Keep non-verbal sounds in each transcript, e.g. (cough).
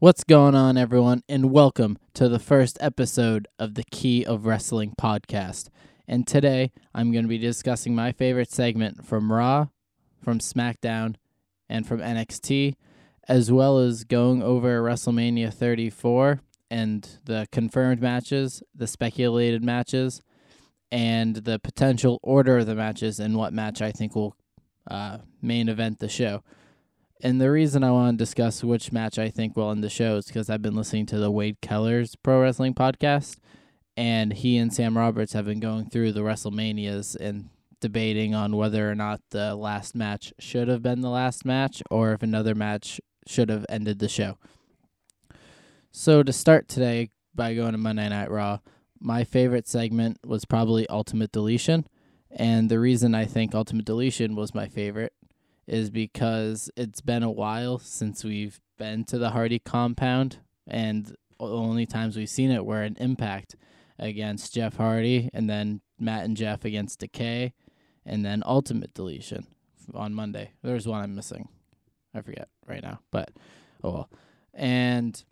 What's going on, everyone, and welcome to the first episode of the Key of Wrestling podcast. And today I'm going to be discussing my favorite segment from Raw, from SmackDown, and from NXT, as well as going over WrestleMania 34 and the confirmed matches, the speculated matches, and the potential order of the matches and what match I think will uh, main event the show. And the reason I want to discuss which match I think will end the show is because I've been listening to the Wade Keller's Pro Wrestling podcast, and he and Sam Roberts have been going through the WrestleManias and debating on whether or not the last match should have been the last match or if another match should have ended the show. So to start today by going to Monday Night Raw, my favorite segment was probably Ultimate Deletion. And the reason I think Ultimate Deletion was my favorite is because it's been a while since we've been to the Hardy compound, and the only times we've seen it were an Impact against Jeff Hardy, and then Matt and Jeff against Decay, and then Ultimate Deletion on Monday. There's one I'm missing. I forget right now, but oh well. And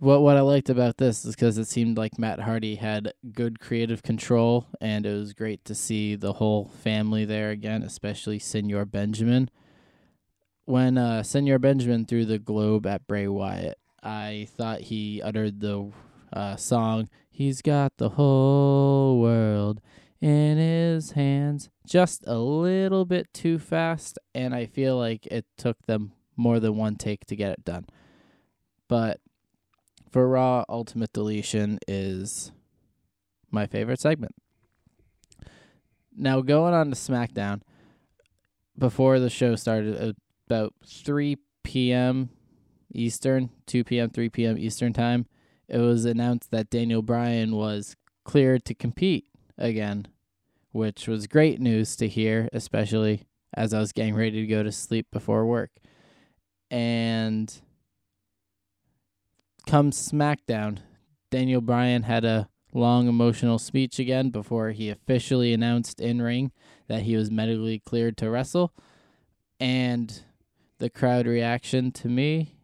what what I liked about this is because it seemed like Matt Hardy had good creative control, and it was great to see the whole family there again, especially Senor Benjamin. When uh, Senor Benjamin threw the globe at Bray Wyatt, I thought he uttered the uh, song "He's got the whole world in his hands" just a little bit too fast, and I feel like it took them more than one take to get it done. But for Raw, Ultimate Deletion is my favorite segment. Now, going on to SmackDown, before the show started, about 3 p.m. Eastern, 2 p.m., 3 p.m. Eastern time, it was announced that Daniel Bryan was cleared to compete again, which was great news to hear, especially as I was getting ready to go to sleep before work. And come SmackDown, Daniel Bryan had a long emotional speech again before he officially announced in ring that he was medically cleared to wrestle. And the crowd reaction to me,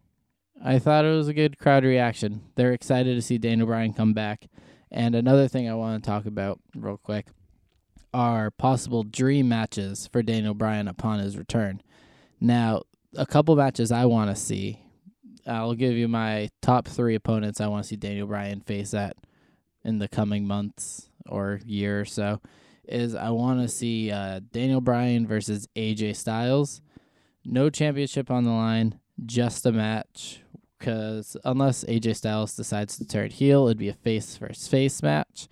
I thought it was a good crowd reaction. They're excited to see Daniel Bryan come back. And another thing I want to talk about real quick are possible dream matches for Daniel Bryan upon his return. Now, a couple matches I want to see I'll give you my top three opponents I want to see Daniel Bryan face at in the coming months or year or so. Is I want to see uh, Daniel Bryan versus AJ Styles. No championship on the line, just a match. Because unless AJ Styles decides to turn heel, it'd be a face versus face match,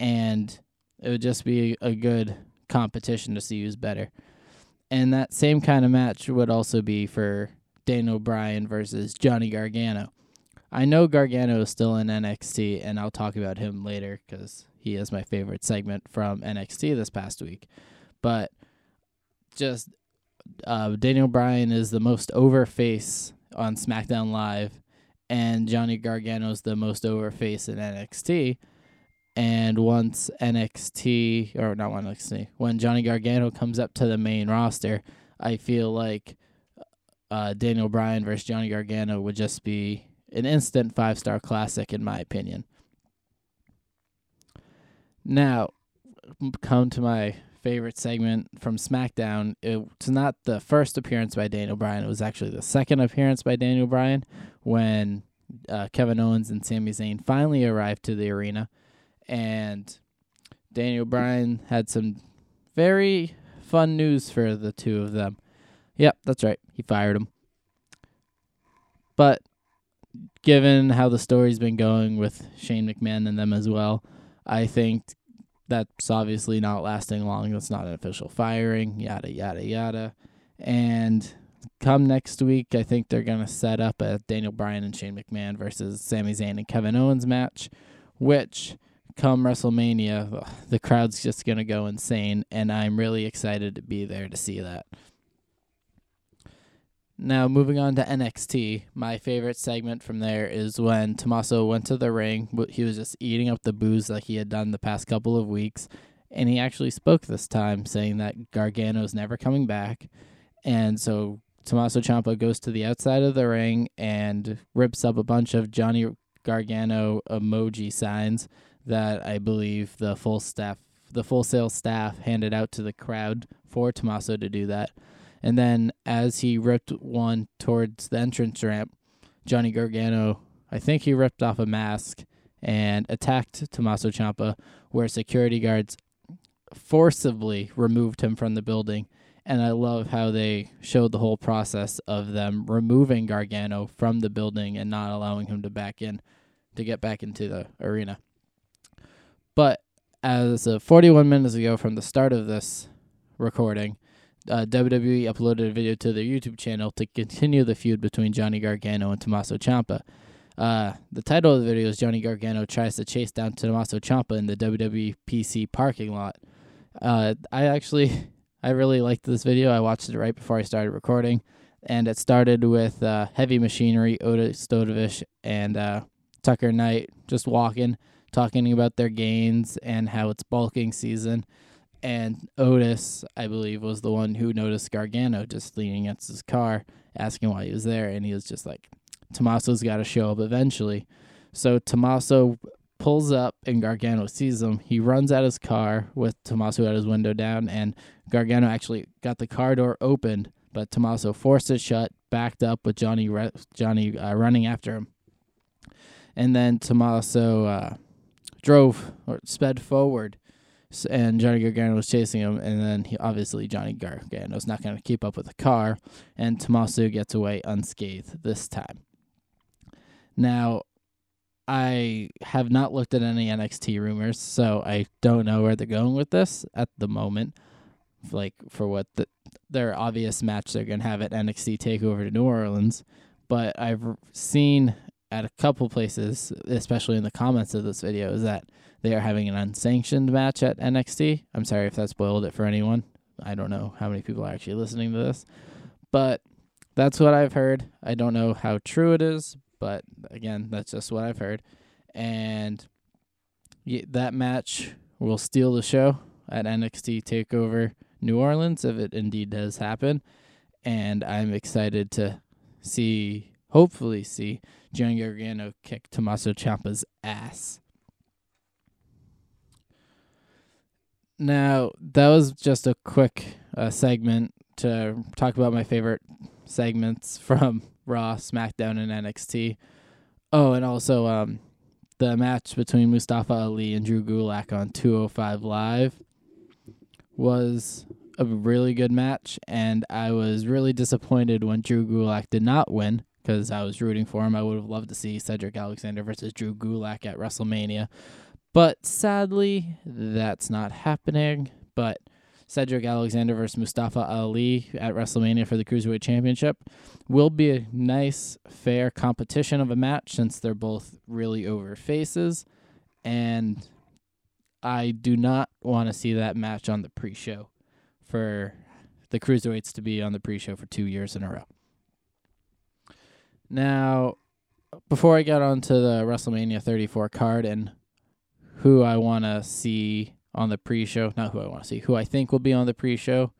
and it would just be a good competition to see who's better. And that same kind of match would also be for Daniel Bryan versus Johnny Gargano. I know Gargano is still in NXT, and I'll talk about him later because he is my favorite segment from NXT this past week. But just uh, Daniel Bryan is the most over face on SmackDown Live, and Johnny Gargano is the most over face in NXT. And once NXT, or not NXT, when Johnny Gargano comes up to the main roster, I feel like uh, Daniel Bryan versus Johnny Gargano would just be an instant five star classic, in my opinion. Now, come to my favorite segment from SmackDown. It's not the first appearance by Daniel Bryan, it was actually the second appearance by Daniel Bryan when uh, Kevin Owens and Sami Zayn finally arrived to the arena. And Daniel Bryan had some very fun news for the two of them. Yep, that's right. He fired him. But given how the story's been going with Shane McMahon and them as well, I think that's obviously not lasting long. That's not an official firing, yada, yada, yada. And come next week, I think they're going to set up a Daniel Bryan and Shane McMahon versus Sami Zayn and Kevin Owens match, which come WrestleMania, the crowd's just going to go insane. And I'm really excited to be there to see that. Now, moving on to NXT, my favorite segment from there is when Tommaso went to the ring. He was just eating up the boos like he had done the past couple of weeks. And he actually spoke this time, saying that Gargano's never coming back. And so Tommaso Ciampa goes to the outside of the ring and rips up a bunch of Johnny Gargano emoji signs that I believe the full staff, the Full Sail staff, handed out to the crowd for Tommaso to do that. And then as he ripped one towards the entrance ramp, Johnny Gargano, I think he ripped off a mask and attacked Tommaso Ciampa, where security guards forcibly removed him from the building. And I love how they showed the whole process of them removing Gargano from the building and not allowing him to back in to get back into the arena. But as of 41 minutes ago from the start of this recording, uh, WWE uploaded a video to their YouTube channel to continue the feud between Johnny Gargano and Tommaso Ciampa. Uh, the title of the video is Johnny Gargano tries to chase down Tommaso Ciampa in the WWE PC parking lot. Uh, I actually, (laughs) I really liked this video. I watched it right before I started recording, and it started with uh, Heavy Machinery, Otis Dozovic, and uh, Tucker Knight just walking, talking about their gains and how it's bulking season. And Otis, I believe, was the one who noticed Gargano just leaning against his car, asking why he was there. And he was just like, Tommaso's got to show up eventually. So Tommaso pulls up and Gargano sees him. He runs out his car with Tommaso at his window down, and Gargano actually got the car door opened, but Tommaso forced it shut, backed up with Johnny re- Johnny uh, running after him. And then Tommaso uh, drove or sped forward and Johnny Gargano was chasing him, and then he obviously Johnny Gargano's not going to keep up with the car, and Tommaso gets away unscathed this time. Now, I have not looked at any NXT rumors, so I don't know where they're going with this at the moment. Like for what the, their obvious match they're going to have at NXT Takeover to New Orleans, but I've seen at a couple places, especially in the comments of this video, is that they are having an unsanctioned match at NXT. I'm sorry if that spoiled it for anyone. I don't know how many people are actually listening to this, but that's what I've heard. I don't know how true it is, but again, that's just what I've heard. And that match will steal the show at NXT Takeover New Orleans if it indeed does happen. And I'm excited to see, hopefully, see Johnny Gargano kick Tommaso Ciampa's ass. Now, that was just a quick uh, segment to talk about my favorite segments (laughs) from Raw, SmackDown, and NXT. Oh, and also um, the match between Mustafa Ali and Drew Gulak on 205 Live was a really good match, and I was really disappointed when Drew Gulak did not win because I was rooting for him. I would have loved to see Cedric Alexander versus Drew Gulak at WrestleMania. But sadly, that's not happening. But Cedric Alexander versus Mustafa Ali at WrestleMania for the Cruiserweight Championship will be a nice, fair competition of a match since they're both really over faces. And I do not want to see that match on the pre show for the Cruiserweights to be on the pre show for two years in a row. Now, before I get on to the WrestleMania 34 card and who I want to see on the pre-show, not who I want to see, who I think will be on the pre-show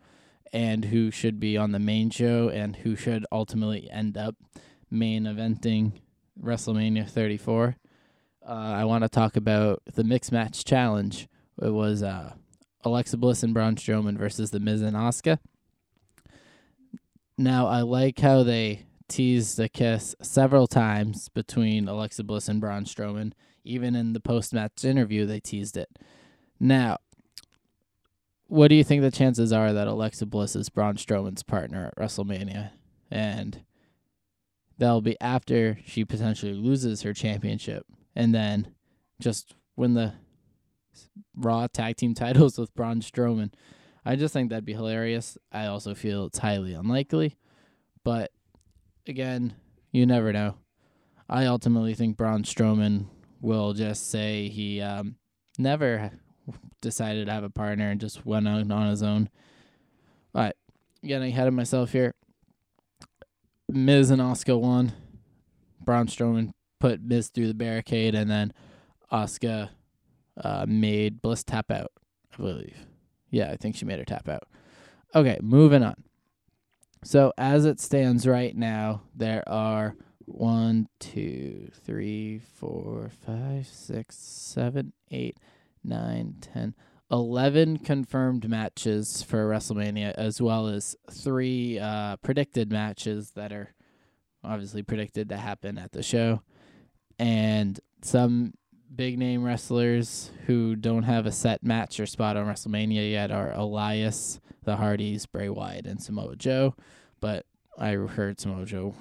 and who should be on the main show and who should ultimately end up main eventing WrestleMania 34. Uh, I want to talk about the mixed match challenge. It was uh, Alexa Bliss and Braun Strowman versus The Miz and Asuka. Now, I like how they teased a kiss several times between Alexa Bliss and Braun Strowman. Even in the post match interview, they teased it. Now, what do you think the chances are that Alexa Bliss is Braun Strowman's partner at WrestleMania? And that'll be after she potentially loses her championship and then just win the Raw tag team (laughs) titles with Braun Strowman. I just think that'd be hilarious. I also feel it's highly unlikely. But again, you never know. I ultimately think Braun Strowman will just say he um, never decided to have a partner and just went out on his own. But getting ahead of myself here. Miz and Asuka won. Braun Strowman put Miz through the barricade, and then Asuka uh, made Bliss tap out, I believe. Yeah, I think she made her tap out. Okay, moving on. So as it stands right now, there are one, two, three, four, five, six, seven, eight, nine, ten, eleven confirmed matches for WrestleMania, as well as three uh, predicted matches that are obviously predicted to happen at the show, and some big name wrestlers who don't have a set match or spot on WrestleMania yet are Elias, the Hardys, Bray Wyatt, and Samoa Joe. But I heard Samoa Joe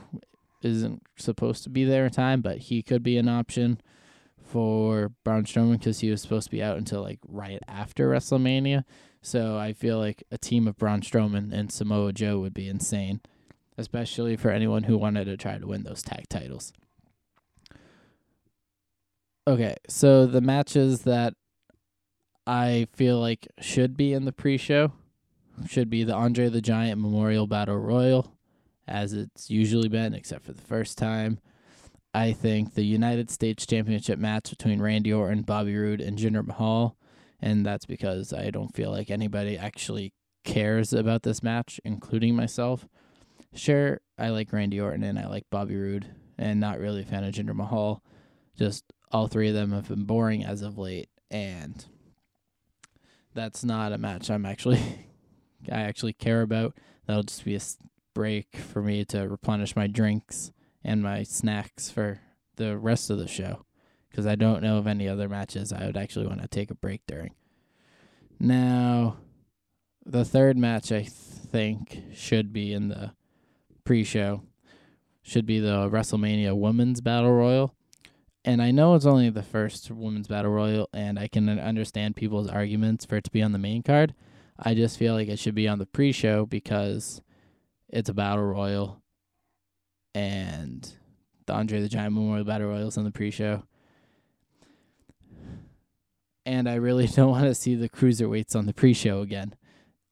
isn't supposed to be there in time, but he could be an option for Braun Strowman because he was supposed to be out until like right after WrestleMania. So I feel like a team of Braun Strowman and Samoa Joe would be insane, especially for anyone who wanted to try to win those tag titles. Okay, so the matches that I feel like should be in the pre-show should be the Andre the Giant Memorial Battle Royal, as it's usually been, except for the first time. I think the United States Championship match between Randy Orton, Bobby Roode, and Jinder Mahal, and that's because I don't feel like anybody actually cares about this match, including myself. Sure, I like Randy Orton and I like Bobby Roode, and not really a fan of Jinder Mahal. Just all three of them have been boring as of late, and that's not a match I'm actually (laughs) I actually care about. That'll just be a break for me to replenish my drinks and my snacks for the rest of the show because I don't know of any other matches I would actually want to take a break during. Now, the third match I think should be in the pre-show should be the WrestleMania Women's Battle Royal. And I know it's only the first Women's Battle Royal, and I can understand people's arguments for it to be on the main card. I just feel like it should be on the pre show because it's a Battle Royal, and the Andre the Giant Memorial Battle Royal is on the pre show. And I really (laughs) don't want to see the cruiserweights on the pre show again.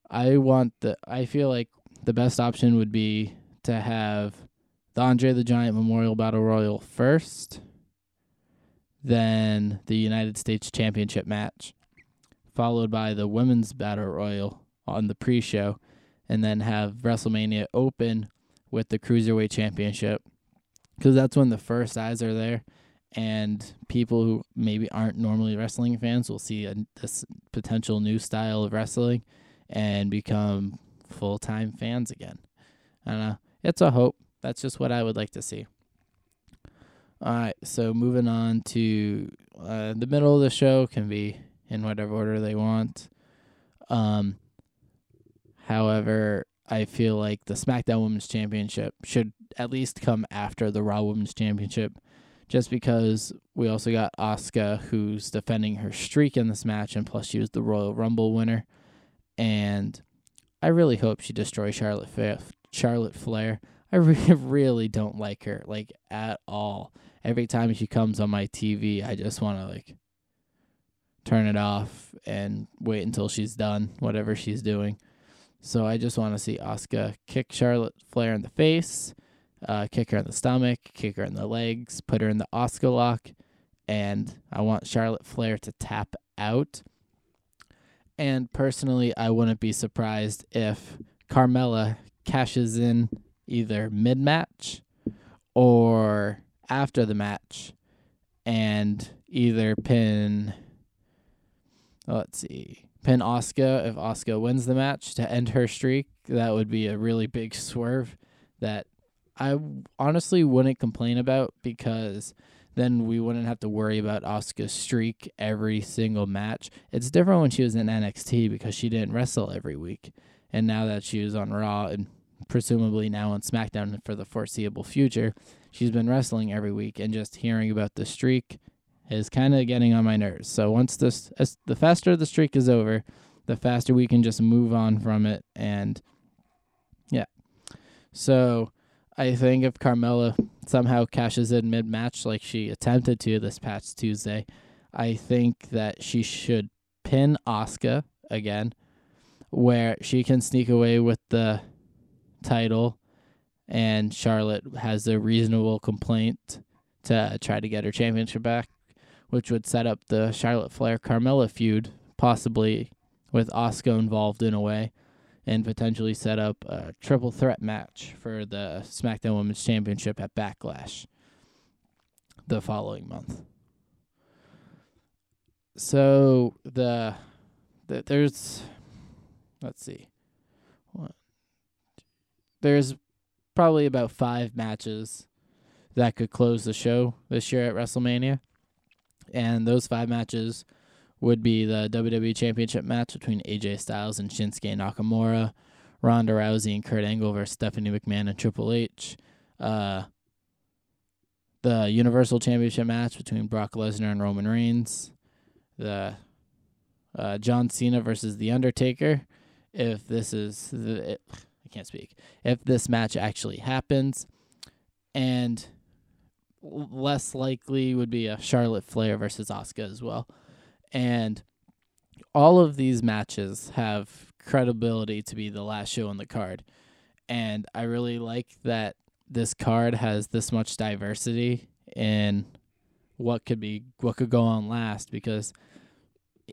I want the, I feel like the best option would be to have the Andre the Giant Memorial Battle Royal first then the United States Championship match, followed by the Women's Battle Royal on the pre show, and then have WrestleMania open with the Cruiserweight Championship. Because that's when the first eyes are there, and people who maybe aren't normally wrestling fans will see a, this potential new style of wrestling and become full time fans again. I don't know. It's a hope. That's just what I would like to see. All right, so moving on to uh, the middle of the show can be in whatever order they want. Um, however, I feel like the SmackDown Women's Championship should at least come after the Raw Women's Championship, just because we also got Asuka who's defending her streak in this match, and plus she was the Royal Rumble winner, and I really hope she destroys Charlotte Charlotte Flair. I re- (laughs) really don't like her like at all every time she comes on my TV, I just want to like turn it off and wait until she's done whatever she's doing. So I just want to see Asuka kick Charlotte Flair in the face, uh, kick her in the stomach, kick her in the legs, put her in the Asuka lock, and I want Charlotte Flair to tap out. And personally, I wouldn't be surprised if Carmella cashes in either mid match or after the match and either pin let's see pin Asuka if Asuka wins the match to end her streak that would be a really big swerve that I honestly wouldn't complain about because then we wouldn't have to worry about Asuka's streak every single match. It's different when she was in NXT because she didn't wrestle every week. And now that she was on Raw and presumably now on SmackDown for the foreseeable future, she's been wrestling every week, and just hearing about the streak is kind of getting on my nerves. So once this, as the faster the streak is over, the faster we can just move on from it, and yeah. So I think if Carmella somehow cashes in mid match like she attempted to this past Tuesday, I think that she should pin Asuka again, where she can sneak away with the title and Charlotte has a reasonable complaint to try to get her championship back, which would set up the Charlotte Flair Carmella feud, possibly with Asuka involved in a way. and potentially set up a triple threat match for the SmackDown Women's Championship at Backlash the following month. So the, the there's let's see. There's probably about 5 matches that could close the show this year at WrestleMania. And those 5 matches would be the WWE Championship match between AJ Styles and Shinsuke Nakamura, Ronda Rousey and Kurt Angle versus Stephanie McMahon and Triple H, uh, the Universal Championship match between Brock Lesnar and Roman Reigns, the uh, John Cena versus The Undertaker. If this is the, it, I can't speak. If this match actually happens, and less likely would be a Charlotte Flair versus Asuka as well and all of these matches have credibility to be the last show on the card. And I really like that this card has this much diversity in what could be what could go on last because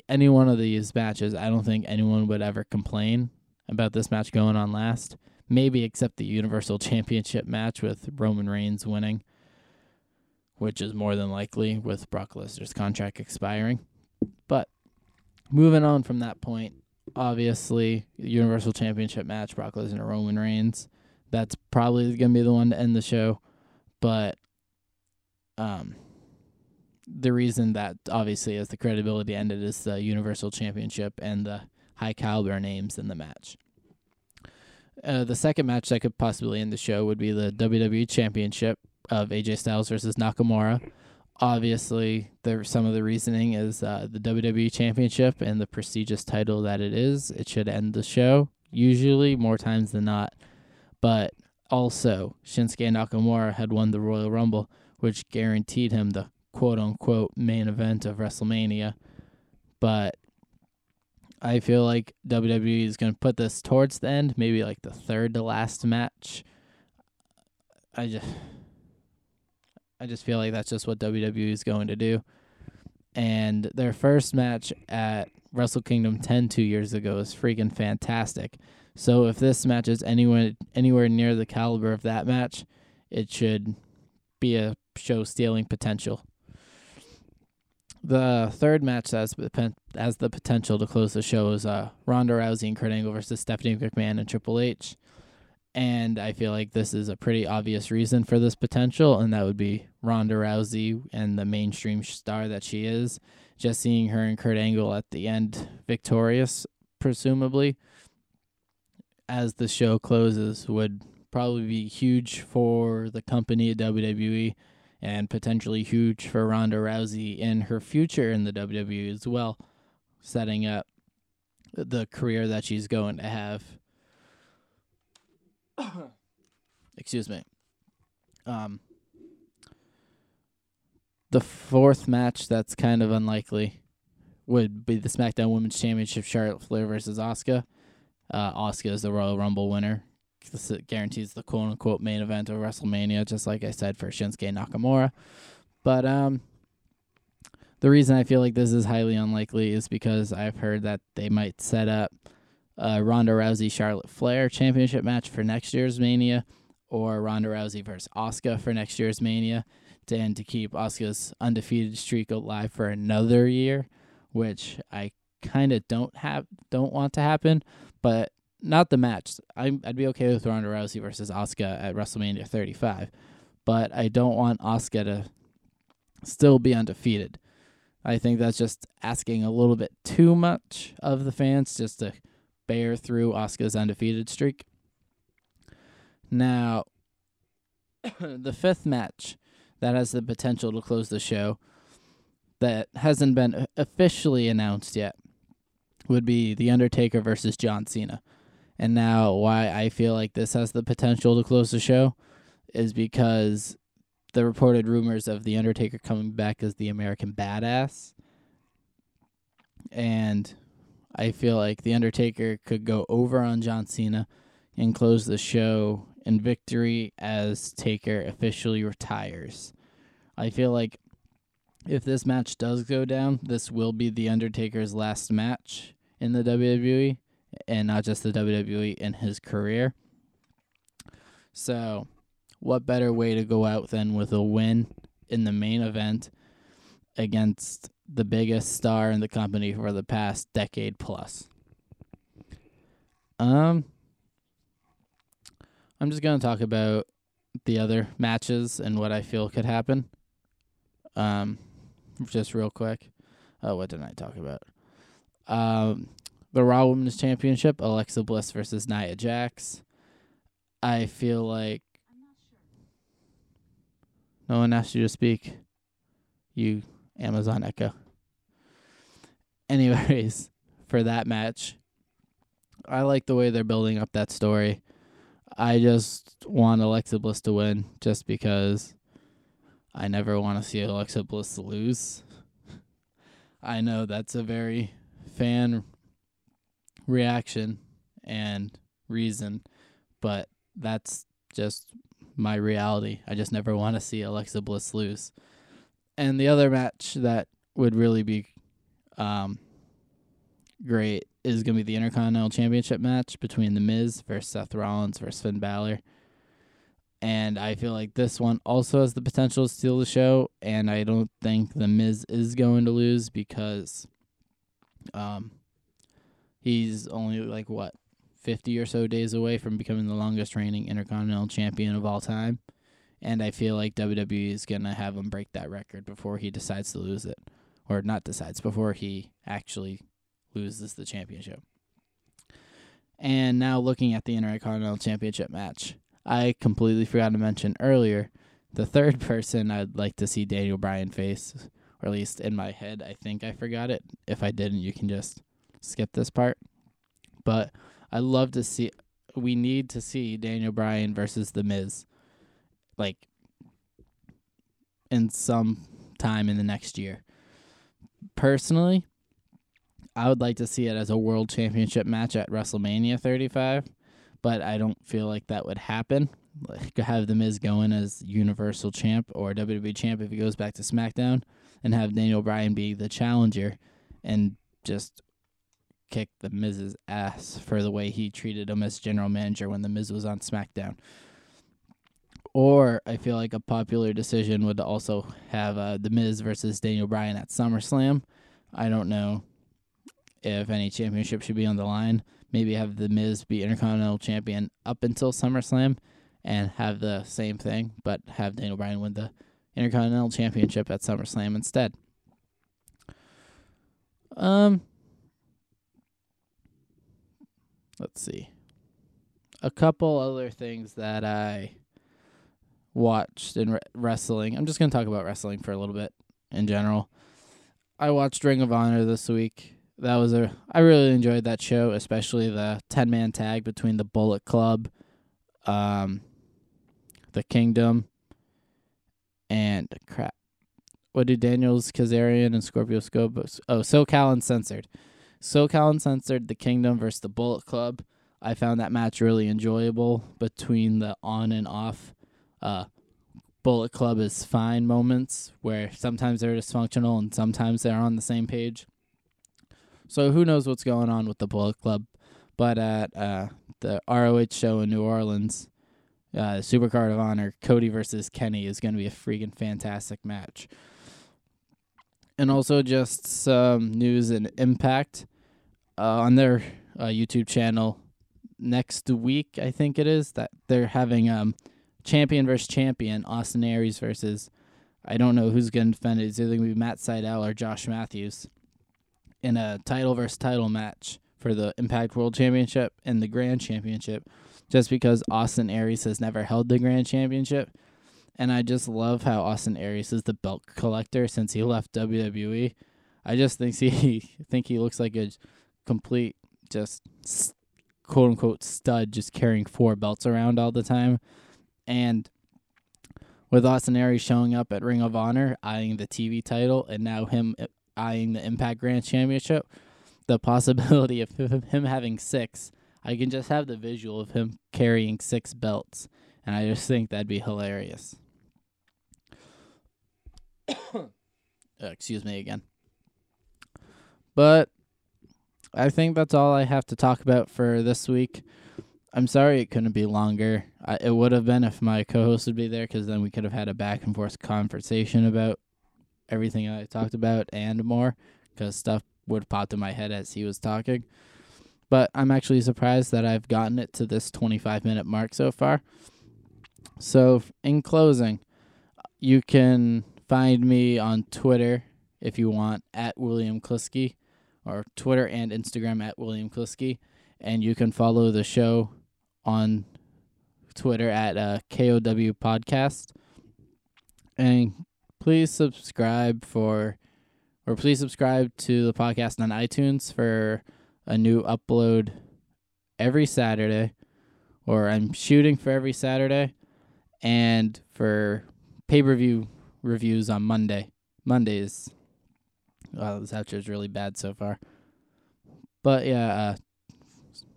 any one of these matches I don't think anyone would ever complain about this match going on last. Maybe except the Universal Championship match with Roman Reigns winning, which is more than likely with Brock Lesnar's contract expiring. But moving on from that point, obviously, Universal Championship match, Brock Lesnar Roman Reigns. That's probably going to be the one to end the show. But um, the reason that obviously as the credibility ended is the Universal Championship and the high caliber names in the match. Uh, the second match that could possibly end the show would be the WWE Championship of AJ Styles versus Nakamura obviously the some of the reasoning is uh, the WWE Championship and the prestigious title that it is. It should end the show usually more times than not, but also Shinsuke Nakamura had won the Royal Rumble, which guaranteed him the quote unquote main event of WrestleMania. But I feel like WWE is going to put this towards the end, maybe like the third to last match. I just I just feel like that's just what WWE is going to do. And their first match at Wrestle Kingdom 10 two years ago was freaking fantastic. So if this match is anywhere anywhere near the caliber of that match, it should be a show stealing potential. The third match that has, the potential to close the show is uh, Ronda Rousey and Kurt Angle versus Stephanie McMahon and Triple H. And I feel like this is a pretty obvious reason for this potential, and that would be Ronda Rousey and the mainstream star that she is. Just seeing her and Kurt Angle at the end victorious, presumably, as the show closes, would probably be huge for the company at WWE and potentially huge for Ronda Rousey in her future in the WWE as well, setting up the career that she's going to have (coughs) excuse me. Um, the fourth match that's kind of unlikely would be the SmackDown Women's Championship Charlotte Flair versus Asuka. Uh, Asuka is the Royal Rumble winner. This guarantees the quote unquote main event of WrestleMania, just like I said for Shinsuke Nakamura. But um, the reason I feel like this is highly unlikely is because I've heard that they might set up uh, Ronda Rousey Charlotte Flair championship match for next year's Mania, or Ronda Rousey versus Asuka for next year's Mania, and to keep Asuka's undefeated streak alive for another year, which I kind of don't have don't want to happen, but not the match. i I'd be okay with Ronda Rousey versus Asuka at WrestleMania 35, but I don't want Asuka to still be undefeated. I think that's just asking a little bit too much of the fans just to bear through Asuka's undefeated streak. Now, (coughs) the fifth match that has the potential to close the show that hasn't been officially announced yet would be The Undertaker versus John Cena. And now, why I feel like this has the potential to close the show is because the reported rumors of The Undertaker coming back as the American Badass. And I feel like The Undertaker could go over on John Cena and close the show in victory as Taker officially retires. I feel like if this match does go down, this will be The Undertaker's last match in the WWE, and not just the WWE in his career. So, what better way to go out than with a win in the main event against the biggest star in the company for the past decade plus? Um I'm just going to talk about the other matches and what I feel could happen. Um just real quick. Oh, what did I talk about? Um the Raw Women's Championship, Alexa Bliss versus Nia Jax. I feel like no one asked you to speak. You Amazon Echo. Anyways, (laughs) for that match, I like the way they're building up that story. I just want Alexa Bliss to win just because I never want to see Alexa Bliss lose. (laughs) I know that's a very fan reaction and reason, but that's just my reality. I just never want to see Alexa Bliss lose. And the other match that would really be um, great is going to be the Intercontinental Championship match between The Miz versus Seth Rollins versus Finn Balor. And I feel like this one also has the potential to steal the show. And I don't think The Miz is going to lose because um, he's only like, what, 50 or so days away from becoming the longest reigning Intercontinental Champion of all time. And I feel like WWE is to have him break that record before he decides to lose it. Or not decides, before he actually loses the championship. And now looking at the Intercontinental Championship match, I completely forgot to mention earlier the third (laughs) person I'd like to see Daniel Bryan face, or at least in my head, I think I forgot it. If I didn't, you can just skip this part. But I love to see. We need to see Daniel Bryan versus The Miz, like in some time in the next year. Personally, I would like to see it as a world championship match at WrestleMania 35, but I don't feel like that would happen. Like have The Miz going as Universal Champ or WWE Champ if he goes back to SmackDown, and have Daniel Bryan be the challenger, and just kick the Miz's ass for the way he treated him as general manager when the Miz was on SmackDown. Or I feel like a popular decision would also have uh, the Miz versus Daniel Bryan at SummerSlam. I don't know if any championship should be on the line. Maybe have the Miz be Intercontinental Champion up until SummerSlam, and have the same thing, but have Daniel Bryan win the Intercontinental Championship at SummerSlam instead. Um, let's see. A couple other things that I watched in re- wrestling. I'm just going to talk about wrestling for a little bit in general. I watched Ring of Honor this week. That was a I really enjoyed that show, especially the 10-man tag between the Bullet Club, um the Kingdom and crap. What do Daniels, Kazarian, and Scorpio Scope? Oh, SoCal Uncensored. SoCal Uncensored, the Kingdom versus the Bullet Club. I found that match really enjoyable between the on and off uh, Bullet Club is fine moments where sometimes they're dysfunctional and sometimes they're on the same page. So who knows what's going on with the Bullet Club? But at uh, the ROH show in New Orleans, uh, Supercard of Honor, Cody versus Kenny is going to be a freaking fantastic match. And also just some news and impact uh, on their uh, YouTube channel next week. I think it is that they're having um champion versus champion, Austin Aries versus I don't know who's going to defend it. It's either going to be Matt Sydal or Josh Matthews in a title versus title match for the Impact World Championship and the Grand Championship, just because Austin Aries has never held the Grand Championship. And I just love how Austin Aries is the belt collector since he left WWE. I just think (laughs) he think he looks like a complete just quote unquote stud, just carrying four belts around all the time. And with Austin Aries showing up at Ring of Honor, eyeing the TV title, and now him uh, eyeing the Impact Grand Championship, the (laughs) possibility of him having six, I can just have the visual of him carrying six belts, and I just think that'd be hilarious. (coughs) uh, excuse me again. But I think that's all I have to talk about for this week. I'm sorry it couldn't be longer. I, it would have been if my co-host would be there, because then we could have had a back and forth conversation about everything I talked about and more, because stuff would popped in my head as he was talking. But I'm actually surprised that I've gotten it to this 25 minute mark so far. So, in closing, you can find me on Twitter if you want at William Kliskey, or Twitter and Instagram at William Kliskey, and you can follow the show on Twitter at uh, KOW Podcast. And please subscribe for, or please subscribe to the podcast on iTunes for a new upload every Saturday, or I'm shooting for every Saturday, and for pay per view reviews on Monday. Mondays. Wow, this outro is really bad so far. But yeah, uh,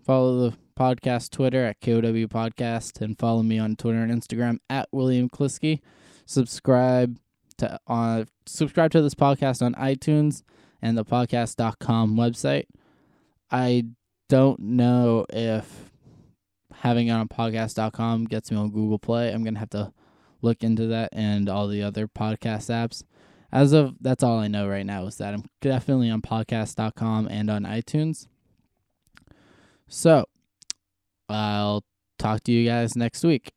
follow the podcast Twitter at KOW Podcast and follow me on Twitter and Instagram at William Kliskey. Subscribe to uh, subscribe to this podcast on iTunes and the podcast.com website. I don't know if having it on podcast.com gets me on Google Play. I'm going to have to look into that and all the other podcast apps. As of that's all I know right now is that I'm definitely on podcast.com and on iTunes. So, I'll talk to you guys next week.